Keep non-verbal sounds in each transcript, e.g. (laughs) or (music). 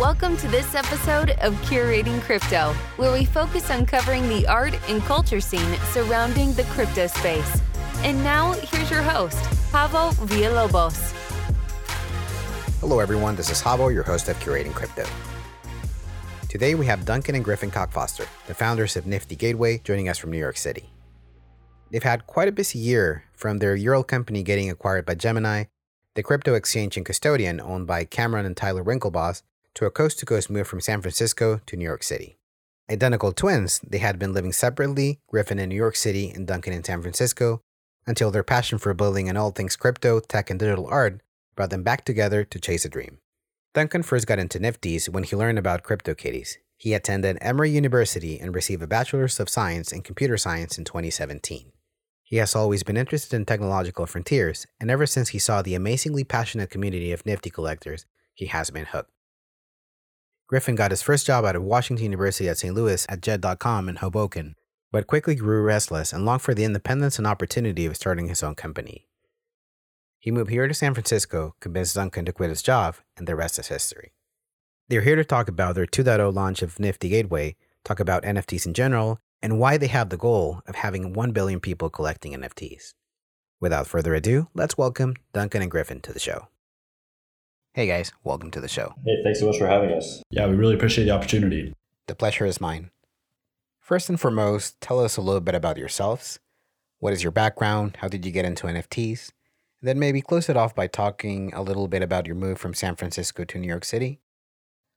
Welcome to this episode of Curating Crypto, where we focus on covering the art and culture scene surrounding the crypto space. And now, here's your host, Javo Villalobos. Hello, everyone. This is Javo, your host of Curating Crypto. Today, we have Duncan and Griffin Cockfoster, the founders of Nifty Gateway, joining us from New York City. They've had quite a busy year from their Ural company getting acquired by Gemini, the crypto exchange and custodian owned by Cameron and Tyler Winklevoss, to a coast to coast move from San Francisco to New York City. Identical twins, they had been living separately, Griffin in New York City and Duncan in San Francisco, until their passion for building and all things crypto, tech, and digital art brought them back together to chase a dream. Duncan first got into Nifties when he learned about CryptoKitties. He attended Emory University and received a Bachelor's of Science in Computer Science in 2017. He has always been interested in technological frontiers, and ever since he saw the amazingly passionate community of Nifty collectors, he has been hooked. Griffin got his first job out of Washington University at St. Louis at Jet.com in Hoboken, but quickly grew restless and longed for the independence and opportunity of starting his own company. He moved here to San Francisco, convinced Duncan to quit his job, and the rest is history. They're here to talk about their 2.0 launch of Nifty Gateway, talk about NFTs in general, and why they have the goal of having 1 billion people collecting NFTs. Without further ado, let's welcome Duncan and Griffin to the show. Hey guys, welcome to the show. Hey, thanks so much for having us. Yeah, we really appreciate the opportunity. The pleasure is mine. First and foremost, tell us a little bit about yourselves. What is your background? How did you get into NFTs? Then maybe close it off by talking a little bit about your move from San Francisco to New York City.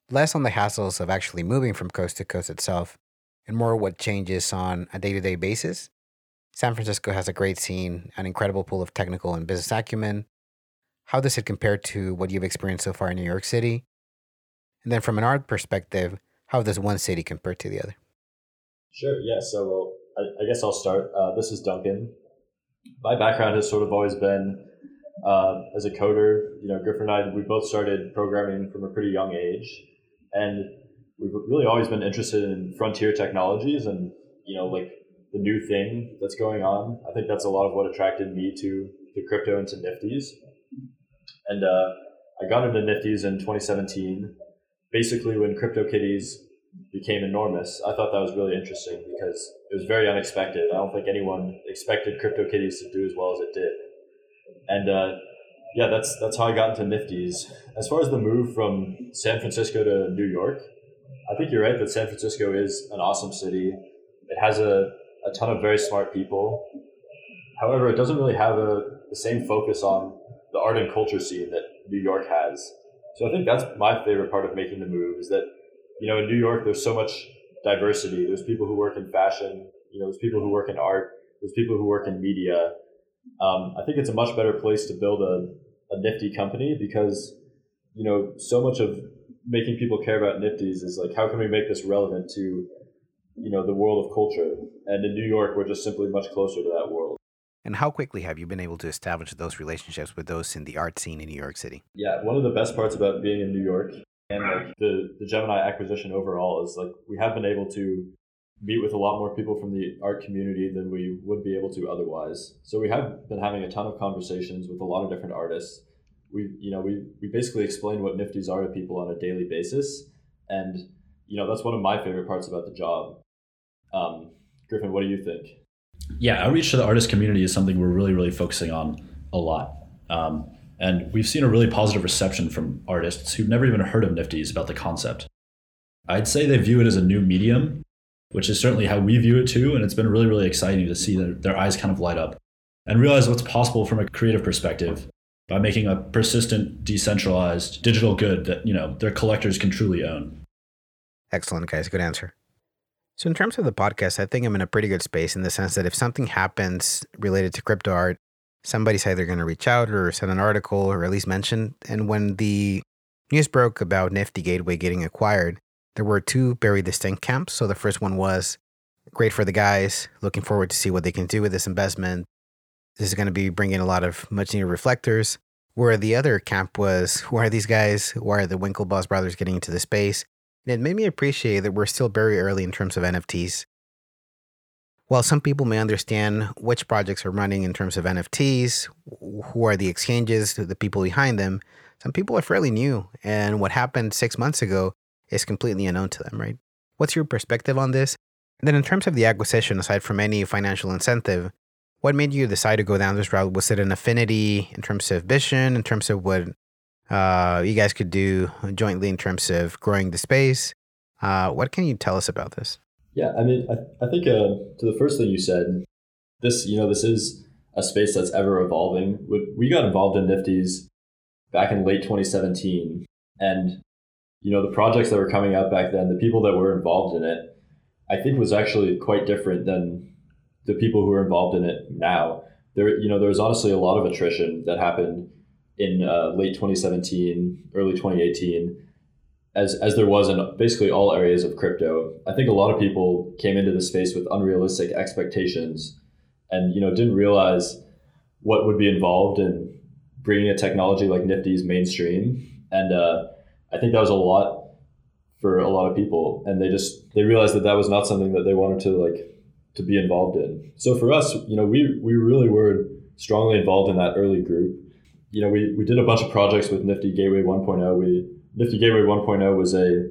Less on the hassles of actually moving from coast to coast itself, and more what changes on a day to day basis. San Francisco has a great scene, an incredible pool of technical and business acumen. How does it compare to what you've experienced so far in New York City? And then from an art perspective, how does one city compare to the other? Sure, yeah. So well, I, I guess I'll start. Uh, this is Duncan. My background has sort of always been uh, as a coder, you know, Griffin and I, we both started programming from a pretty young age, and we've really always been interested in frontier technologies and you know, like the new thing that's going on. I think that's a lot of what attracted me to to crypto and to Nifties. And uh, I got into Nifties in 2017, basically when CryptoKitties became enormous. I thought that was really interesting because it was very unexpected. I don't think anyone expected CryptoKitties to do as well as it did and uh, yeah, that's that's how I got into Nifties. As far as the move from San Francisco to New York, I think you're right that San Francisco is an awesome city. It has a, a ton of very smart people. However, it doesn't really have a, the same focus on the art and culture scene that New York has. So I think that's my favorite part of making the move is that, you know, in New York, there's so much diversity. There's people who work in fashion, you know, there's people who work in art, there's people who work in media, um, I think it's a much better place to build a, a nifty company because you know so much of making people care about nifties is like how can we make this relevant to you know the world of culture and in new york we're just simply much closer to that world and how quickly have you been able to establish those relationships with those in the art scene in new york city yeah one of the best parts about being in new york and like the, the gemini acquisition overall is like we have been able to meet with a lot more people from the art community than we would be able to otherwise. So we have been having a ton of conversations with a lot of different artists. We, you know, we, we basically explain what Nifties are to people on a daily basis. And, you know, that's one of my favorite parts about the job. Um, Griffin, what do you think? Yeah, outreach to the artist community is something we're really, really focusing on a lot. Um, and we've seen a really positive reception from artists who've never even heard of Nifties about the concept. I'd say they view it as a new medium which is certainly how we view it too. And it's been really, really exciting to see their, their eyes kind of light up and realize what's possible from a creative perspective by making a persistent, decentralized digital good that, you know, their collectors can truly own. Excellent, guys. Good answer. So, in terms of the podcast, I think I'm in a pretty good space in the sense that if something happens related to crypto art, somebody's either going to reach out or send an article or at least mention. And when the news broke about Nifty Gateway getting acquired, there were two very distinct camps. So the first one was great for the guys, looking forward to see what they can do with this investment. This is going to be bringing a lot of much needed reflectors. Where the other camp was, who are these guys? Why are the Winklevoss brothers getting into the space? And it made me appreciate that we're still very early in terms of NFTs. While some people may understand which projects are running in terms of NFTs, who are the exchanges, the people behind them, some people are fairly new, and what happened six months ago is completely unknown to them, right? What's your perspective on this? And then, in terms of the acquisition, aside from any financial incentive, what made you decide to go down this route? Was it an affinity in terms of vision, in terms of what uh, you guys could do jointly in terms of growing the space? Uh, what can you tell us about this? Yeah, I mean, I, I think uh, to the first thing you said, this you know this is a space that's ever evolving. We got involved in Nifty's back in late 2017, and you know the projects that were coming out back then, the people that were involved in it, I think was actually quite different than the people who are involved in it now. There, you know, there was honestly a lot of attrition that happened in uh, late 2017, early 2018, as as there was in basically all areas of crypto. I think a lot of people came into the space with unrealistic expectations, and you know didn't realize what would be involved in bringing a technology like Nifty's mainstream. And uh, I think that was a lot for a lot of people, and they just they realized that that was not something that they wanted to like to be involved in. So for us, you know, we we really were strongly involved in that early group. You know, we, we did a bunch of projects with Nifty Gateway 1.0. We Nifty Gateway 1.0 was a,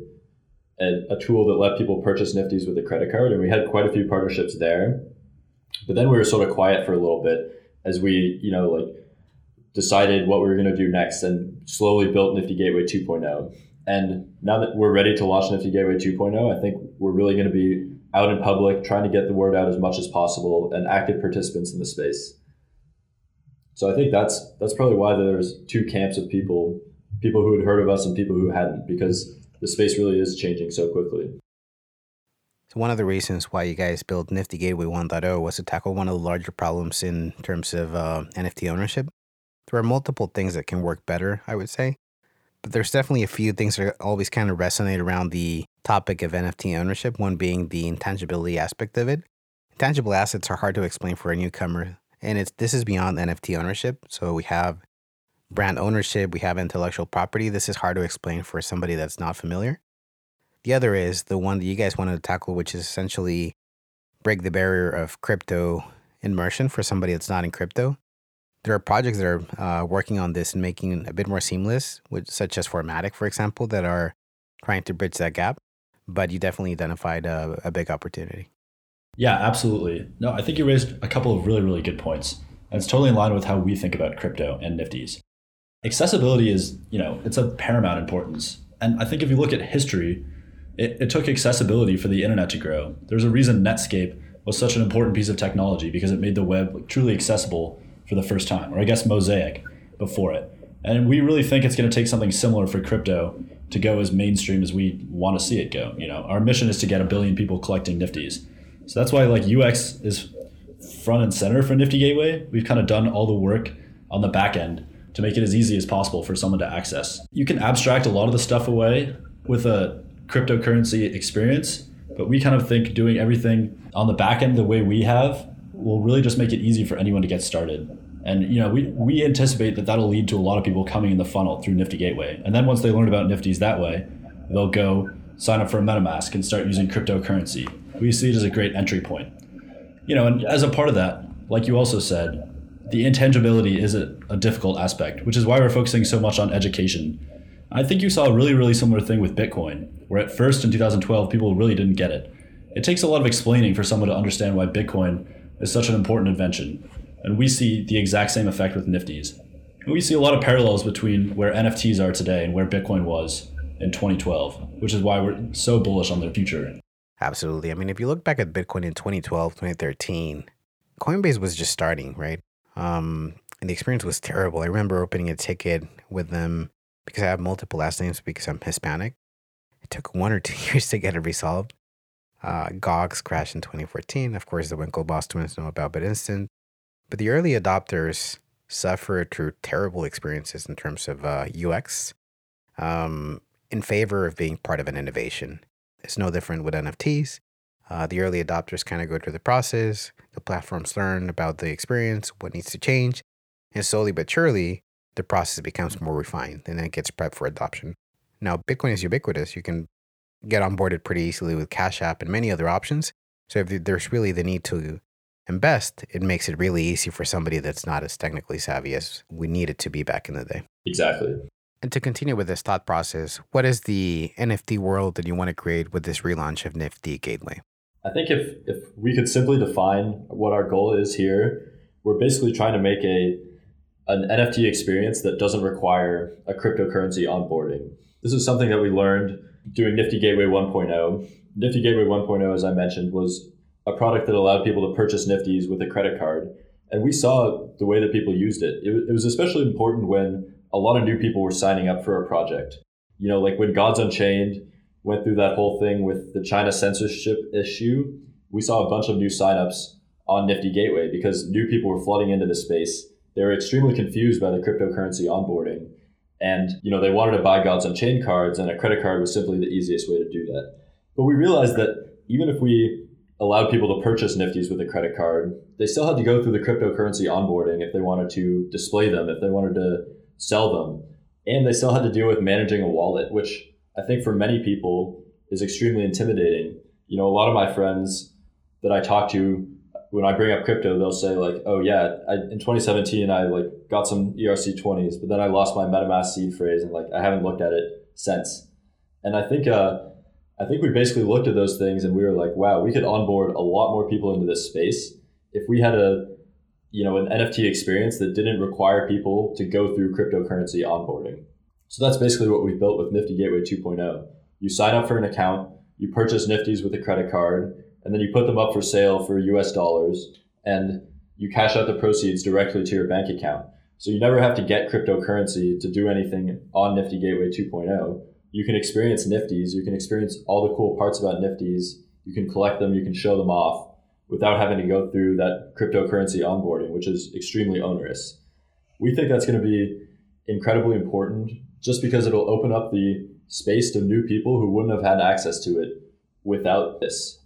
a, a tool that let people purchase Nifties with a credit card, and we had quite a few partnerships there. But then we were sort of quiet for a little bit as we, you know, like decided what we were going to do next and slowly built Nifty Gateway 2.0. And now that we're ready to launch Nifty Gateway 2.0, I think we're really going to be out in public, trying to get the word out as much as possible, and active participants in the space. So I think that's that's probably why there's two camps of people: people who had heard of us and people who hadn't, because the space really is changing so quickly. So one of the reasons why you guys built Nifty Gateway 1.0 was to tackle one of the larger problems in terms of uh, NFT ownership. There are multiple things that can work better, I would say, but there's definitely a few things that always kind of resonate around the topic of NFT ownership, one being the intangibility aspect of it. Intangible assets are hard to explain for a newcomer, and it's this is beyond NFT ownership. So we have brand ownership, we have intellectual property. This is hard to explain for somebody that's not familiar. The other is the one that you guys wanted to tackle, which is essentially break the barrier of crypto immersion for somebody that's not in crypto. There are projects that are uh, working on this and making it a bit more seamless, which, such as Fortmatic, for example, that are trying to bridge that gap but you definitely identified a, a big opportunity. Yeah, absolutely. No, I think you raised a couple of really, really good points. And it's totally in line with how we think about crypto and Nifties. Accessibility is, you know, it's of paramount importance. And I think if you look at history, it, it took accessibility for the internet to grow. There's a reason Netscape was such an important piece of technology because it made the web truly accessible for the first time, or I guess Mosaic before it. And we really think it's going to take something similar for crypto to go as mainstream as we want to see it go. You know, our mission is to get a billion people collecting Nifties. So that's why like UX is front and center for Nifty Gateway. We've kind of done all the work on the back end to make it as easy as possible for someone to access. You can abstract a lot of the stuff away with a cryptocurrency experience, but we kind of think doing everything on the back end the way we have will really just make it easy for anyone to get started. And you know, we, we anticipate that that'll lead to a lot of people coming in the funnel through Nifty Gateway. And then once they learn about Nifty's that way, they'll go sign up for a MetaMask and start using cryptocurrency. We see it as a great entry point. You know, and as a part of that, like you also said, the intangibility is a, a difficult aspect, which is why we're focusing so much on education. I think you saw a really, really similar thing with Bitcoin, where at first in 2012, people really didn't get it. It takes a lot of explaining for someone to understand why Bitcoin is such an important invention. And we see the exact same effect with Nifties. And we see a lot of parallels between where NFTs are today and where Bitcoin was in 2012, which is why we're so bullish on their future. Absolutely. I mean, if you look back at Bitcoin in 2012, 2013, Coinbase was just starting, right? Um, and the experience was terrible. I remember opening a ticket with them because I have multiple last names because I'm Hispanic. It took one or two (laughs) years to get it resolved. Uh, Gox crashed in 2014. Of course, the Winklevoss twins know about BitInstant. But the early adopters suffered through terrible experiences in terms of uh, UX um, in favor of being part of an innovation. It's no different with NFTs. Uh, the early adopters kind of go through the process. The platforms learn about the experience, what needs to change, and slowly but surely, the process becomes more refined and then it gets prepped for adoption. Now, Bitcoin is ubiquitous. You can get onboarded pretty easily with Cash App and many other options. So if there's really the need to and best, it makes it really easy for somebody that's not as technically savvy as we needed to be back in the day. Exactly. And to continue with this thought process, what is the NFT world that you want to create with this relaunch of Nifty Gateway? I think if, if we could simply define what our goal is here, we're basically trying to make a an NFT experience that doesn't require a cryptocurrency onboarding. This is something that we learned doing Nifty Gateway 1.0. Nifty Gateway 1.0, as I mentioned, was a product that allowed people to purchase Nifties with a credit card. And we saw the way that people used it. It, it was especially important when a lot of new people were signing up for a project. You know, like when Gods Unchained went through that whole thing with the China censorship issue, we saw a bunch of new signups on Nifty Gateway because new people were flooding into the space. They were extremely confused by the cryptocurrency onboarding. And, you know, they wanted to buy Gods Unchained cards and a credit card was simply the easiest way to do that. But we realized that even if we allowed people to purchase Nifties with a credit card, they still had to go through the cryptocurrency onboarding if they wanted to display them, if they wanted to sell them. And they still had to deal with managing a wallet, which I think for many people is extremely intimidating. You know, a lot of my friends that I talk to when I bring up crypto, they'll say like, "Oh yeah, I, in 2017 I like got some ERC20s, but then I lost my MetaMask seed phrase and like I haven't looked at it since." And I think uh, I think we basically looked at those things and we were like, "Wow, we could onboard a lot more people into this space if we had a you know, an NFT experience that didn't require people to go through cryptocurrency onboarding. So that's basically what we've built with Nifty Gateway 2.0. You sign up for an account, you purchase Nifties with a credit card, and then you put them up for sale for US dollars, and you cash out the proceeds directly to your bank account. So you never have to get cryptocurrency to do anything on Nifty Gateway 2.0. You can experience Nifties, you can experience all the cool parts about Nifties, you can collect them, you can show them off, without having to go through that cryptocurrency onboarding, which is extremely onerous. We think that's going to be incredibly important just because it'll open up the space to new people who wouldn't have had access to it without this.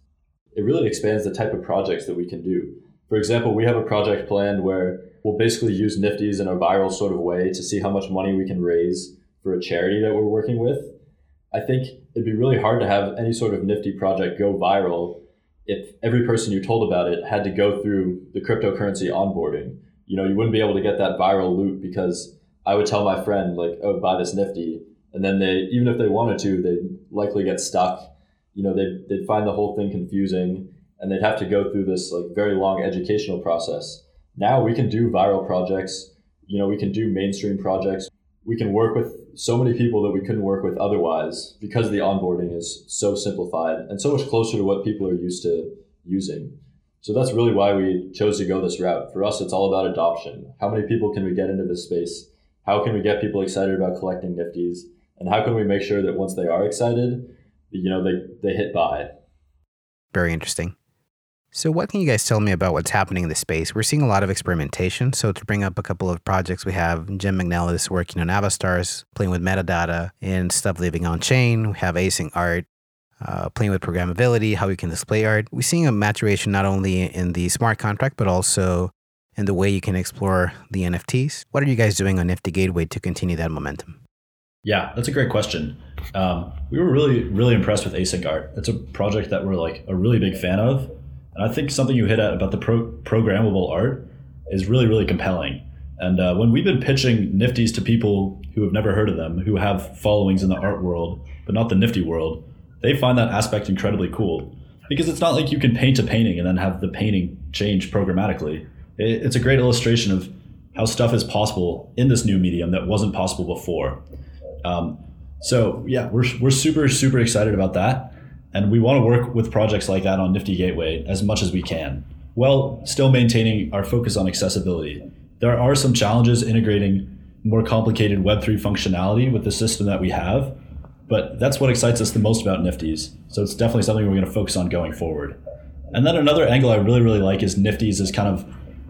It really expands the type of projects that we can do. For example, we have a project planned where we'll basically use Nifties in a viral sort of way to see how much money we can raise for a charity that we're working with. I think it'd be really hard to have any sort of Nifty project go viral if every person you told about it had to go through the cryptocurrency onboarding, you know, you wouldn't be able to get that viral loop because I would tell my friend like, "Oh, buy this Nifty," and then they, even if they wanted to, they'd likely get stuck. You know, they'd they'd find the whole thing confusing, and they'd have to go through this like very long educational process. Now we can do viral projects. You know, we can do mainstream projects. We can work with so many people that we couldn't work with otherwise because the onboarding is so simplified and so much closer to what people are used to using. So that's really why we chose to go this route. For us, it's all about adoption. How many people can we get into this space? How can we get people excited about collecting Nifties? And how can we make sure that once they are excited, you know, they, they hit buy? Very interesting. So, what can you guys tell me about what's happening in the space? We're seeing a lot of experimentation. So, to bring up a couple of projects, we have Jim McNellis working on Avastars, playing with metadata and stuff living on chain. We have async art, uh, playing with programmability, how we can display art. We're seeing a maturation not only in the smart contract, but also in the way you can explore the NFTs. What are you guys doing on Nifty Gateway to continue that momentum? Yeah, that's a great question. Um, we were really, really impressed with async art. It's a project that we're like a really big fan of. And I think something you hit at about the pro- programmable art is really, really compelling. And uh, when we've been pitching Nifties to people who have never heard of them, who have followings in the art world, but not the Nifty world, they find that aspect incredibly cool. Because it's not like you can paint a painting and then have the painting change programmatically. It's a great illustration of how stuff is possible in this new medium that wasn't possible before. Um, so yeah, we're, we're super, super excited about that. And we want to work with projects like that on Nifty Gateway as much as we can, while still maintaining our focus on accessibility. There are some challenges integrating more complicated Web3 functionality with the system that we have, but that's what excites us the most about Nifty's. So it's definitely something we're going to focus on going forward. And then another angle I really, really like is Nifty's as kind of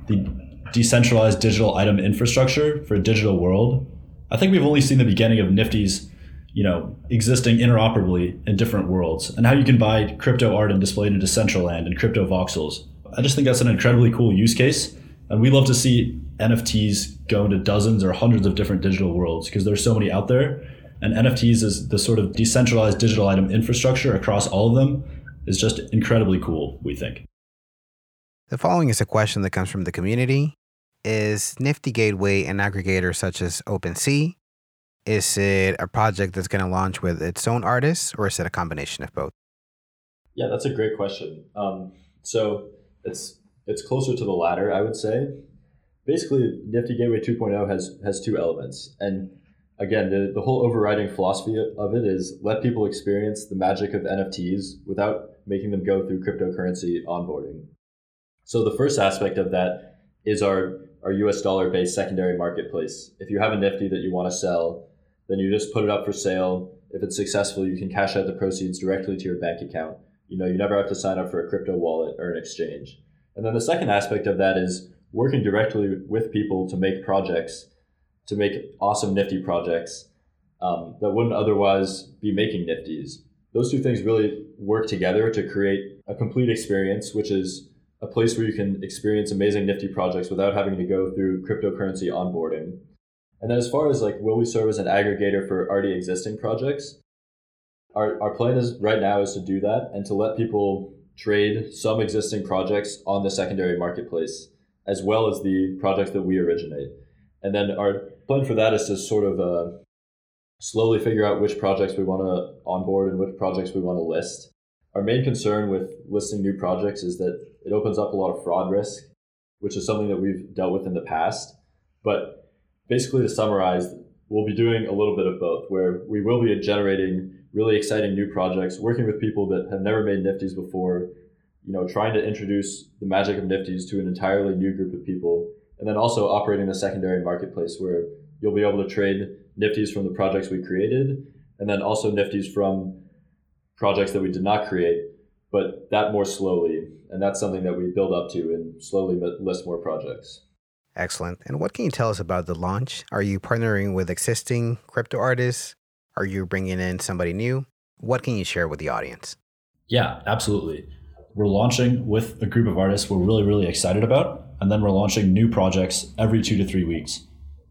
the decentralized digital item infrastructure for a digital world. I think we've only seen the beginning of Nifties you know, existing interoperably in different worlds and how you can buy crypto art and display it into Decentraland and Cryptovoxels. I just think that's an incredibly cool use case. And we love to see NFTs go into dozens or hundreds of different digital worlds because there's so many out there. And NFTs is the sort of decentralized digital item infrastructure across all of them is just incredibly cool, we think. The following is a question that comes from the community. Is Nifty Gateway an aggregator such as OpenSea? Is it a project that's going to launch with its own artists, or is it a combination of both? Yeah, that's a great question. Um, so it's it's closer to the latter, I would say. Basically, Nifty Gateway 2.0 has has two elements, and again, the, the whole overriding philosophy of it is let people experience the magic of NFTs without making them go through cryptocurrency onboarding. So the first aspect of that is our our US dollar based secondary marketplace. If you have a Nifty that you want to sell, then you just put it up for sale. If it's successful, you can cash out the proceeds directly to your bank account. You know, you never have to sign up for a crypto wallet or an exchange. And then the second aspect of that is working directly with people to make projects, to make awesome Nifty projects um, that wouldn't otherwise be making Nifties. Those two things really work together to create a complete experience, which is a place where you can experience amazing Nifty projects without having to go through cryptocurrency onboarding. And then as far as like will we serve as an aggregator for already existing projects? Our, our plan is right now is to do that and to let people trade some existing projects on the secondary marketplace as well as the projects that we originate. And then our plan for that is to sort of uh, slowly figure out which projects we want to onboard and which projects we want to list. Our main concern with listing new projects is that it opens up a lot of fraud risk, which is something that we've dealt with in the past. But basically, to summarize, we'll be doing a little bit of both, where we will be generating really exciting new projects, working with people that have never made Nifties before, you know, trying to introduce the magic of Nifties to an entirely new group of people, and then also operating the secondary marketplace where you'll be able to trade Nifties from the projects we created, and then also Nifties from projects that we did not create, but that more slowly. And that's something that we build up to and slowly list more projects. Excellent. And what can you tell us about the launch? Are you partnering with existing crypto artists? Are you bringing in somebody new? What can you share with the audience? Yeah, absolutely. We're launching with a group of artists we're really, really excited about. And then we're launching new projects every two to three weeks.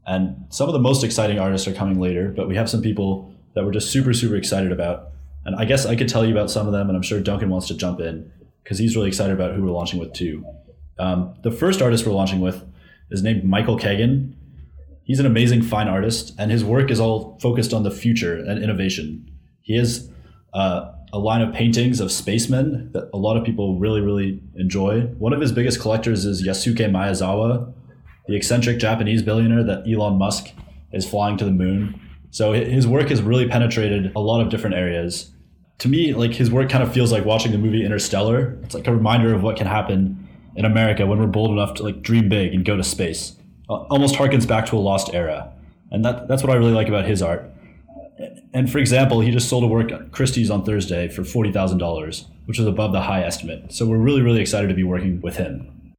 And some of the most exciting artists are coming later, but we have some people that we're just super, super excited about. And I guess I could tell you about some of them, and I'm sure Duncan wants to jump in because he's really excited about who we're launching with too. Um, the first artist we're launching with is named Michael Kagan. He's an amazing fine artist, and his work is all focused on the future and innovation. He has uh, a line of paintings of spacemen that a lot of people really, really enjoy. One of his biggest collectors is Yusaku Maezawa, the eccentric Japanese billionaire that Elon Musk is flying to the moon. So his work has really penetrated a lot of different areas. To me, like his work kind of feels like watching the movie Interstellar. It's like a reminder of what can happen in America when we're bold enough to like dream big and go to space. Almost harkens back to a lost era. And that, that's what I really like about his art. And for example, he just sold a work at Christie's on Thursday for $40,000, which is above the high estimate. So we're really, really excited to be working with him.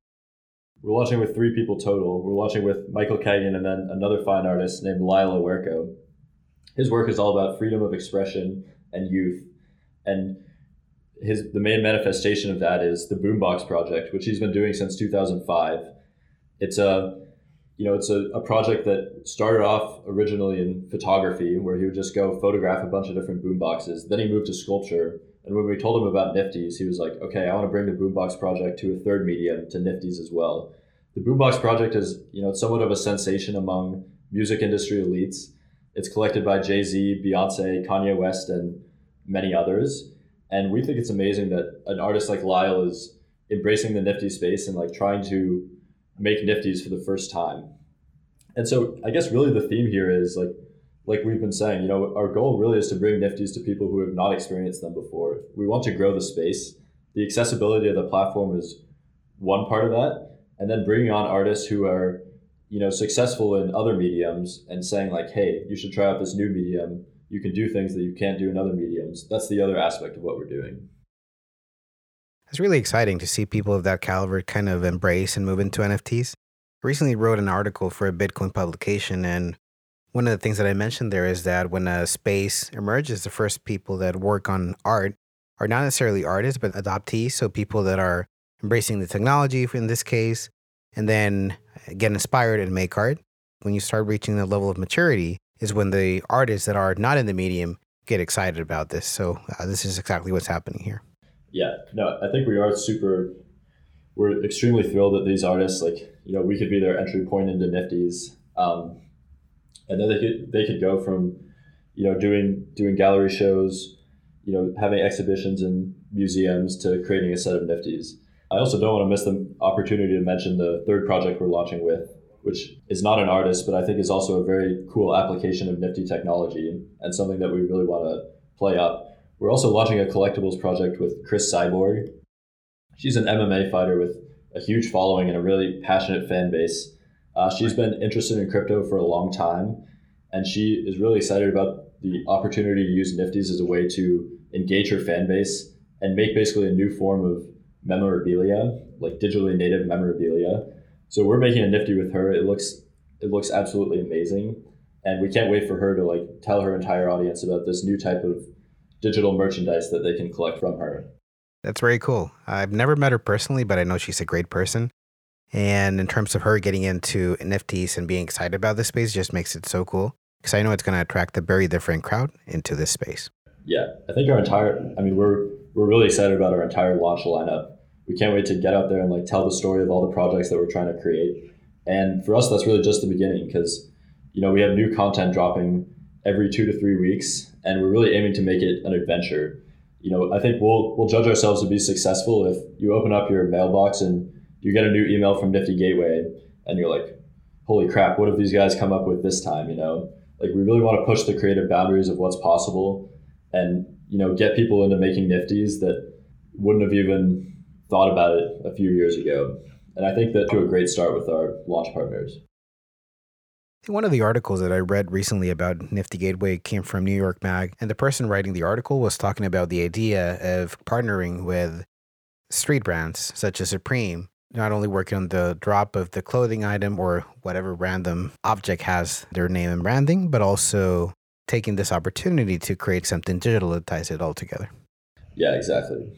We're launching with three people total. We're launching with Michael Kagan and then another fine artist named Lyle Owerko. His work is all about freedom of expression and youth. And his the main manifestation of that is the Boombox project, which he's been doing since 2005. It's a you know, it's a, a project that started off originally in photography, where he would just go photograph a bunch of different boomboxes. Then he moved to sculpture, and when we told him about Nifties, he was like, okay, I want to bring the Boombox project to a third medium, to Nifties as well. The Boombox project is, you know, it's somewhat of a sensation among music industry elites. It's collected by Jay Z, Beyonce, Kanye West, and many others. And we think it's amazing that an artist like Lyle is embracing the Nifty space and like trying to make Nifties for the first time. And so I guess really the theme here is like like we've been saying, you know, our goal really is to bring Nifties to people who have not experienced them before. We want to grow the space. The accessibility of the platform is one part of that. And then bringing on artists who are, you know, successful in other mediums and saying like, hey, you should try out this new medium. You can do things that you can't do in other mediums. That's the other aspect of what we're doing. It's really exciting to see people of that caliber kind of embrace and move into NFTs. I recently wrote an article for a Bitcoin publication, and one of the things that I mentioned there is that when a space emerges, the first people that work on art are not necessarily artists, but adoptees. So people that are embracing the technology in this case, and then get inspired and make art. When you start reaching the level of maturity, is when the artists that are not in the medium get excited about this. So uh, this is exactly what's happening here. Yeah, no, I think we are super. We're extremely thrilled that these artists, like you know, we could be their entry point into Nifties. Um, and then they could they could go from you know doing doing gallery shows, you know having exhibitions in museums to creating a set of Nifties. I also don't want to miss the opportunity to mention the third project we're launching with, which is not an artist, but I think is also a very cool application of Nifty technology and something that we really want to play up. We're also launching a collectibles project with Cris Cyborg. She's an MMA fighter with a huge following and a really passionate fan base. Uh, she's been interested in crypto for a long time, and she is really excited about the opportunity to use Nifties as a way to engage her fan base and make basically a new form of memorabilia, like digitally native memorabilia. So we're making a Nifty with her. It looks it looks absolutely amazing, and we can't wait for her to like tell her entire audience about this new type of digital merchandise that they can collect from her. That's very cool. I've never met her personally, but I know she's a great person. And in terms of her getting into NFTs and being excited about this space, just makes it so cool because I know it's going to attract a very different crowd into this space. Yeah, I think our entire, I mean, we're we're really excited about our entire launch lineup. We can't wait to get out there and like tell the story of all the projects that we're trying to create. And for us, that's really just the beginning because, you know, we have new content dropping every two to three weeks, and we're really aiming to make it an adventure. You know, I think we'll we'll judge ourselves to be successful if you open up your mailbox and you get a new email from Nifty Gateway, and you're like, "Holy crap! What have these guys come up with this time?" You know, like we really want to push the creative boundaries of what's possible, and you know, get people into making Nifties that wouldn't have even thought about it a few years ago. And I think that to a great start with our launch partners. One of the articles that I read recently about Nifty Gateway came from New York Mag, and the person writing the article was talking about the idea of partnering with street brands such as Supreme, not only working on the drop of the clothing item or whatever random object has their name and branding, but also taking this opportunity to create something digital that ties it all together. Yeah, exactly.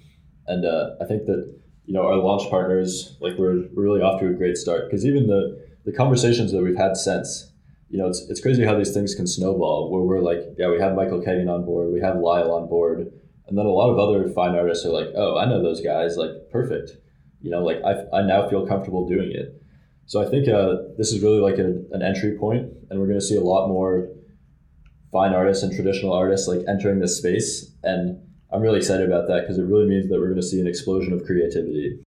And uh, I think that you know our launch partners, like we're, really off to a great start because even the the conversations that we've had since, you know, it's it's crazy how these things can snowball. Where we're like, yeah, we have Michael Kagan on board, we have Lyle on board, and then a lot of other fine artists are like, oh, I know those guys, like perfect. You know, like I, I now feel comfortable doing it. So I think uh, this is really like a, an entry point, and we're going to see a lot more fine artists and traditional artists like entering this space and I'm really excited about that because it really means that we're going to see an explosion of creativity.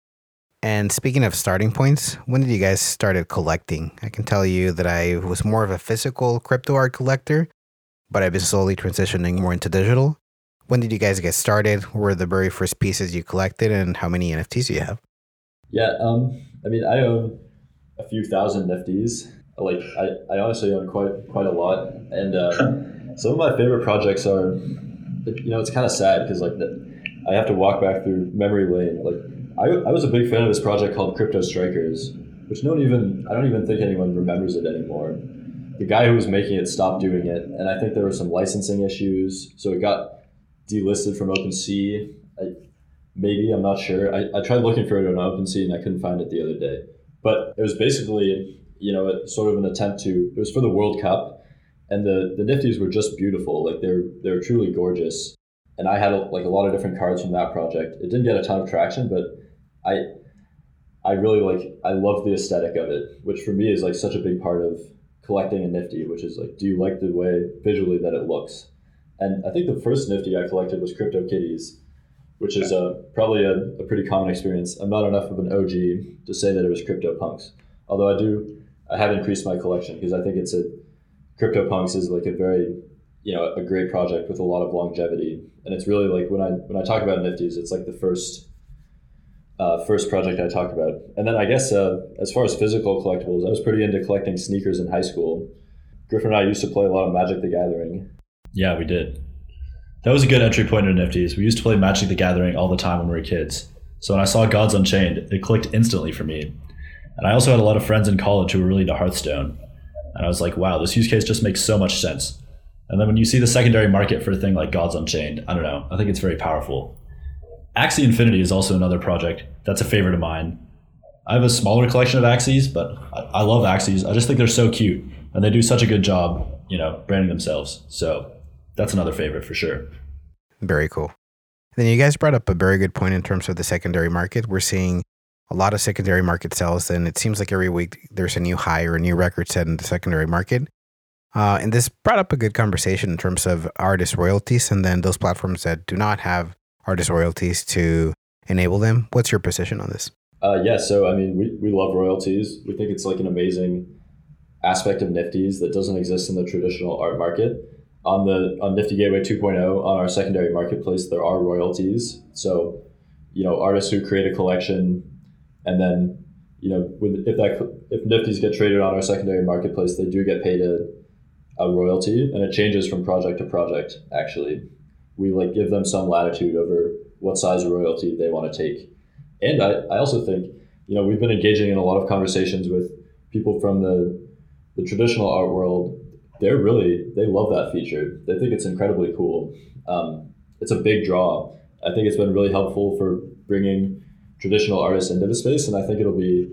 And speaking of starting points, when did you guys started collecting? I can tell you that I was more of a physical crypto art collector, but I've been slowly transitioning more into digital. When did you guys get started? What were the very first pieces you collected, and how many NFTs do you have? Yeah, um, I mean, I own a few thousand Nifties. Like, I, I honestly own quite quite a lot, and uh, (laughs) some of my favorite projects are you know, it's kind of sad because like the, I have to walk back through memory lane. Like I, I was a big fan of this project called Crypto Strikers, which no one even I don't even think anyone remembers it anymore. The guy who was making it stopped doing it, and I think there were some licensing issues, so it got delisted from OpenSea. I, maybe I'm not sure. I, I tried looking for it on OpenSea and I couldn't find it the other day. But it was basically you know sort of an attempt to. It was for the World Cup and the the nifties were just beautiful. Like they're they're truly gorgeous. And i had a, like a lot of different cards from that project. It didn't get a ton of traction but i i really like i love the aesthetic of it which for me is like such a big part of collecting a nifty which is like do you like the way visually that it looks? And i think the first nifty i collected was crypto kitties which is a, probably a, a pretty common experience. I'm not enough of an og to say that it was crypto punks although i do i have increased my collection because i think it's a CryptoPunks is like a very you know a great project with a lot of longevity, and it's really like when I when I talk about Nifties, it's like the first uh, first project I talk about. And then I guess uh, as far as physical collectibles, I was pretty into collecting sneakers in high school. Griffin and I used to play a lot of Magic the Gathering. Yeah, we did. That was a good entry point into Nifties. We used to play Magic the Gathering all the time when we were kids. So when I saw Gods Unchained, it clicked instantly for me. And I also had a lot of friends in college who were really into Hearthstone. And I was like, wow, this use case just makes so much sense. And then when you see the secondary market for a thing like Gods Unchained, I don't know, I think it's very powerful. Axie Infinity is also another project that's a favorite of mine. I have a smaller collection of Axies, but I, I love Axies. I just think they're so cute and they do such a good job, you know, branding themselves. So that's another favorite for sure. Very cool. Then you guys brought up a very good point in terms of the secondary market. We're seeing a lot of secondary market sales, and it seems like every week there's a new high or a new record set in the secondary market. Uh, and this brought up a good conversation in terms of artist royalties and then those platforms that do not have artist royalties to enable them. What's your position on this? Uh, yeah, so I mean, we, we love royalties. We think it's like an amazing aspect of Nifty's that doesn't exist in the traditional art market. On the on Nifty Gateway 2.0, on our secondary marketplace, there are royalties. So, you know, artists who create a collection, and then, you know, when, if that if Nifty's get traded on our secondary marketplace, they do get paid a, a royalty, and it changes from project to project. Actually, we like give them some latitude over what size royalty they want to take. And I, I also think, you know, we've been engaging in a lot of conversations with people from the the traditional art world, they're really they love that feature. They think it's incredibly cool. Um, it's a big draw. I think it's been really helpful for bringing traditional artists into the space, and I think it'll be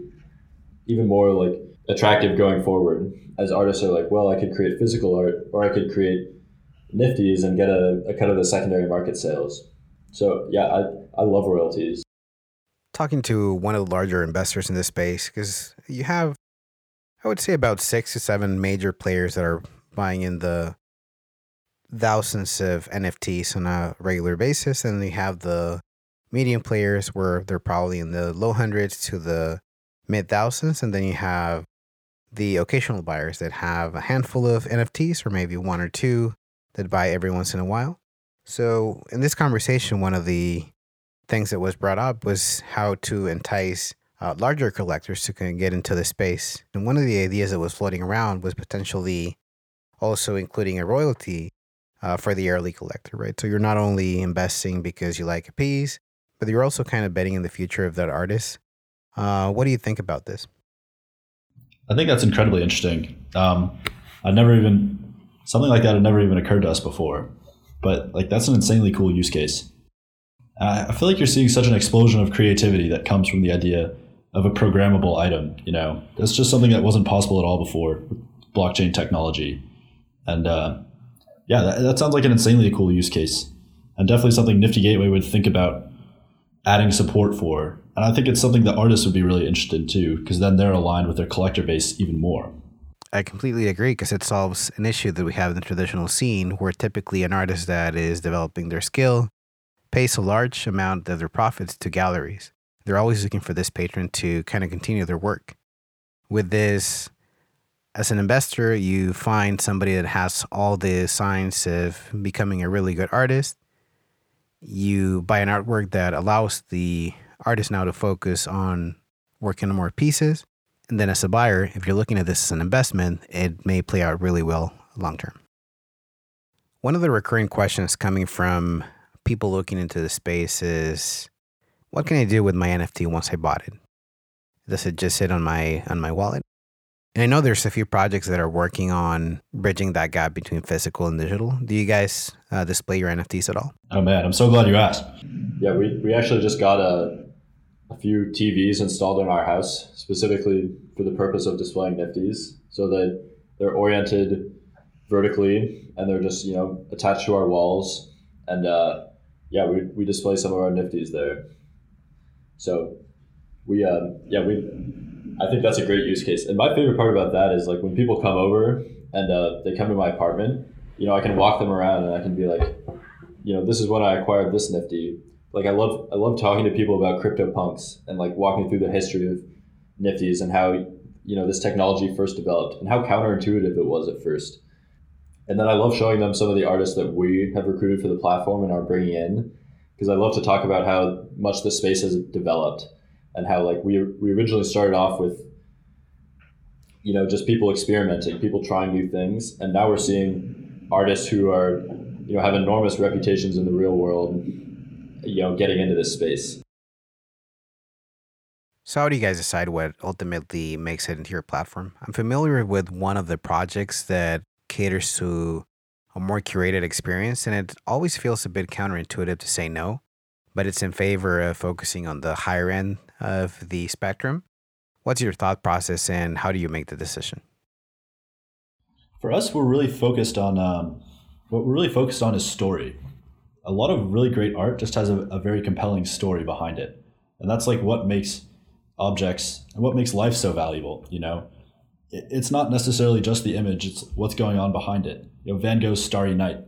even more like attractive going forward as artists are like, well, I could create physical art, or I could create nifties and get a, a cut of the secondary market sales. So yeah, I I love royalties. Talking to one of the larger investors in this space, because you have I would say about six to seven major players that are buying in the thousands of NFTs on a regular basis. And you have the medium players where they're probably in the low hundreds to the mid thousands. And then you have the occasional buyers that have a handful of NFTs or maybe one or two that buy every once in a while. So, in this conversation, one of the things that was brought up was how to entice uh, larger collectors to kind of get into the space. And one of the ideas that was floating around was potentially also including a royalty uh, for the early collector, right? So you're not only investing because you like a piece, but you're also kind of betting in the future of that artist. Uh, what do you think about this? I think that's incredibly interesting. Um, I never even something like that had never even occurred to us before, but like that's an insanely cool use case. I feel like you're seeing such an explosion of creativity that comes from the idea of a programmable item. You know, that's just something that wasn't possible at all before blockchain technology. And uh, yeah, that, that sounds like an insanely cool use case, and definitely something Nifty Gateway would think about adding support for. And I think it's something that artists would be really interested in too, because then they're aligned with their collector base even more. I completely agree because it solves an issue that we have in the traditional scene where typically an artist that is developing their skill pays a large amount of their profits to galleries they're always looking for this patron to kind of continue their work. With this, as an investor, you find somebody that has all the signs of becoming a really good artist. You buy an artwork that allows the artist now to focus on working on more pieces. And then, as a buyer, if you're looking at this as an investment, it may play out really well long term. One of the recurring questions coming from people looking into the space is what can I do with my NFT once I bought it? Does it just sit on my on my wallet? And I know there's a few projects that are working on bridging that gap between physical and digital. Do you guys uh, display your NFTs at all? Oh man, I'm so glad you asked. Yeah, we, we actually just got a, a few TVs installed in our house specifically for the purpose of displaying NFTs So that they're oriented vertically and they're just, you know, attached to our walls. And uh, yeah, we, we display some of our NFTs there. So we, um, yeah, we, I think that's a great use case. And my favorite part about that is like when people come over and uh, they come to my apartment, you know, I can walk them around and I can be like, you know, this is when I acquired this Nifty. Like I love, I love talking to people about crypto punks and like walking through the history of Nifties and how, you know, this technology first developed and how counterintuitive it was at first. And then I love showing them some of the artists that we have recruited for the platform and are bringing in because I love to talk about how much the space has developed and how like we we originally started off with you know just people experimenting, people trying new things, and now we're seeing artists who are you know have enormous reputations in the real world, you know, getting into this space. So, how do you guys decide what ultimately makes it into your platform? I'm familiar with one of the projects that caters to a more curated experience. And it always feels a bit counterintuitive to say no, but it's in favor of focusing on the higher end of the spectrum. What's your thought process and how do you make the decision? For us, we're really focused on um, what we're really focused on is story. A lot of really great art just has a, a very compelling story behind it. And that's like what makes objects and what makes life so valuable, you know? it's not necessarily just the image; it's what's going on behind it. You know, Van Gogh's Starry Night.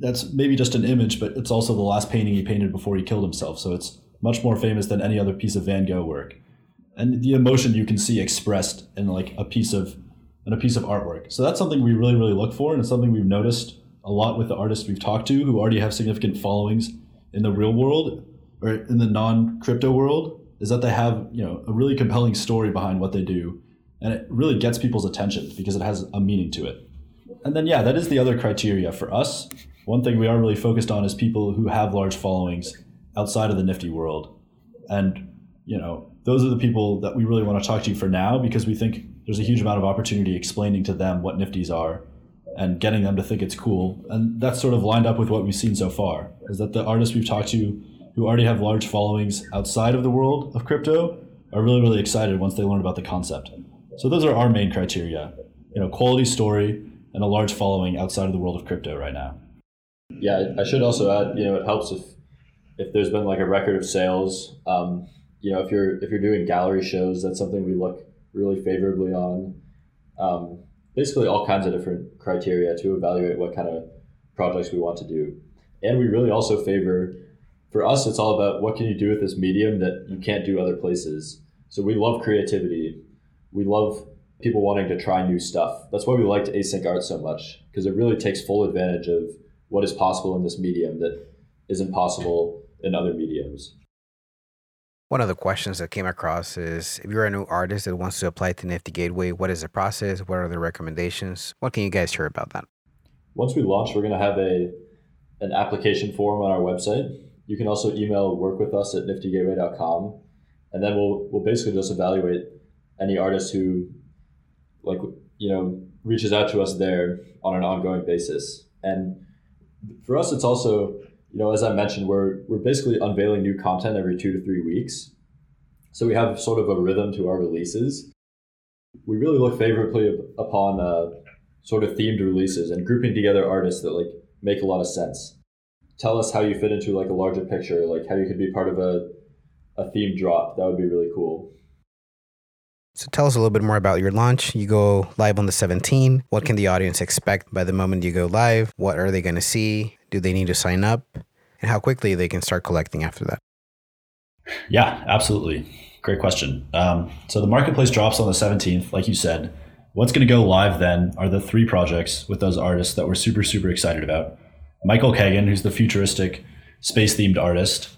That's maybe just an image, but it's also the last painting he painted before he killed himself. So it's much more famous than any other piece of Van Gogh work. And the emotion you can see expressed in like a piece of in a piece of artwork. So that's something we really, really look for, and it's something we've noticed a lot with the artists we've talked to who already have significant followings in the real world or in the non-crypto world is that they have you know a really compelling story behind what they do and it really gets people's attention because it has a meaning to it and then yeah that is the other criteria for us one thing we are really focused on is people who have large followings outside of the nifty world and you know those are the people that we really want to talk to for now because we think there's a huge amount of opportunity explaining to them what nifties are and getting them to think it's cool. And that's sort of lined up with what we've seen so far. Is that the artists we've talked to who already have large followings outside of the world of crypto are really really excited once they learn about the concept. So those are our main criteria. You know, quality story and a large following outside of the world of crypto right now. Yeah, I should also add, you know, it helps if if there's been like a record of sales. Um, you know, if you're if you're doing gallery shows, that's something we look really favorably on. Um, basically all kinds of different criteria to evaluate what kind of projects we want to do. And we really also favor, for us, it's all about what can you do with this medium that you can't do other places. So we love creativity. We love people wanting to try new stuff. That's why we liked async art so much, because it really takes full advantage of what is possible in this medium that isn't possible in other mediums. One of the questions that came across is if you're a new artist that wants to apply to Nifty Gateway, what is the process? What are the recommendations? What can you guys share about that? Once we launch, we're going to have a an application form on our website. You can also email work with us at niftygateway.com and then we'll we'll basically just evaluate any artist who like you know reaches out to us there on an ongoing basis. And for us it's also you know, as I mentioned, we're we're basically unveiling new content every two to three weeks. So we have sort of a rhythm to our releases. We really look favorably upon uh, sort of themed releases and grouping together artists that like make a lot of sense. Tell us how you fit into like a larger picture, like how you could be part of a a theme drop. That would be really cool. So tell us a little bit more about your launch. You go live on the 17th. What can the audience expect by the moment you go live? What are they going to see? Do they need to sign up? And how quickly they can start collecting after that? Yeah, absolutely. Great question. Um, so the marketplace drops on the 17th, like you said. What's going to go live then are the three projects with those artists that we're super, super excited about. Michael Kagan, who's the futuristic space themed artist,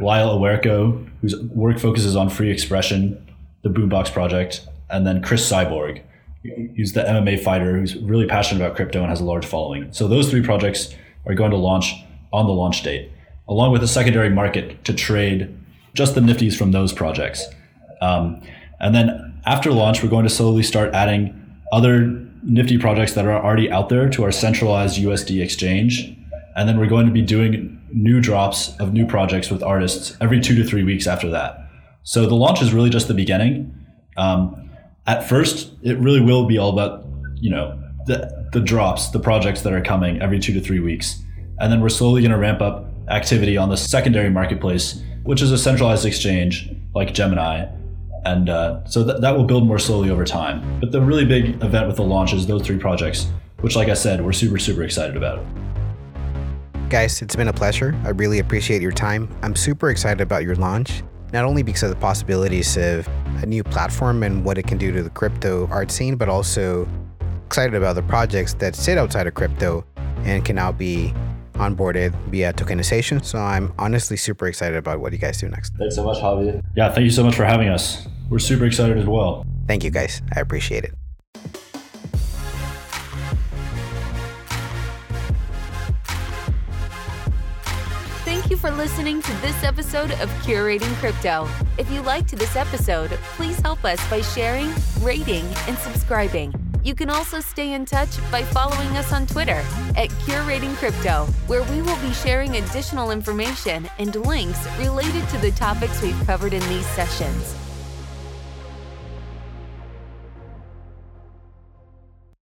Lyle Owerko, whose work focuses on free expression, the Boombox project, and then Cris Cyborg, who's the MMA fighter who's really passionate about crypto and has a large following. So those three projects are going to launch on the launch date, along with a secondary market to trade just the nifties from those projects. Um, and then after launch, we're going to slowly start adding other nifty projects that are already out there to our centralized USD exchange. And then we're going to be doing new drops of new projects with artists every two to three weeks after that. So the launch is really just the beginning. Um, at first, it really will be all about, you know, the, the drops, the projects that are coming every two to three weeks. And then we're slowly going to ramp up activity on the secondary marketplace, which is a centralized exchange like Gemini. And uh, so th- that will build more slowly over time. But the really big event with the launch is those three projects, which, like I said, we're super, super excited about. Guys, it's been a pleasure. I really appreciate your time. I'm super excited about your launch, not only because of the possibilities of a new platform and what it can do to the crypto art scene, but also excited about the projects that sit outside of crypto and can now be onboarded via tokenization. So I'm honestly super excited about what you guys do next. Thanks so much, Javi. Yeah, thank you so much for having us. We're super excited as well. Thank you, guys. I appreciate it. For listening to this episode of Curating Crypto. If you liked this episode, please help us by sharing, rating, and subscribing. You can also stay in touch by following us on Twitter at Curating Crypto, where we will be sharing additional information and links related to the topics we've covered in these sessions.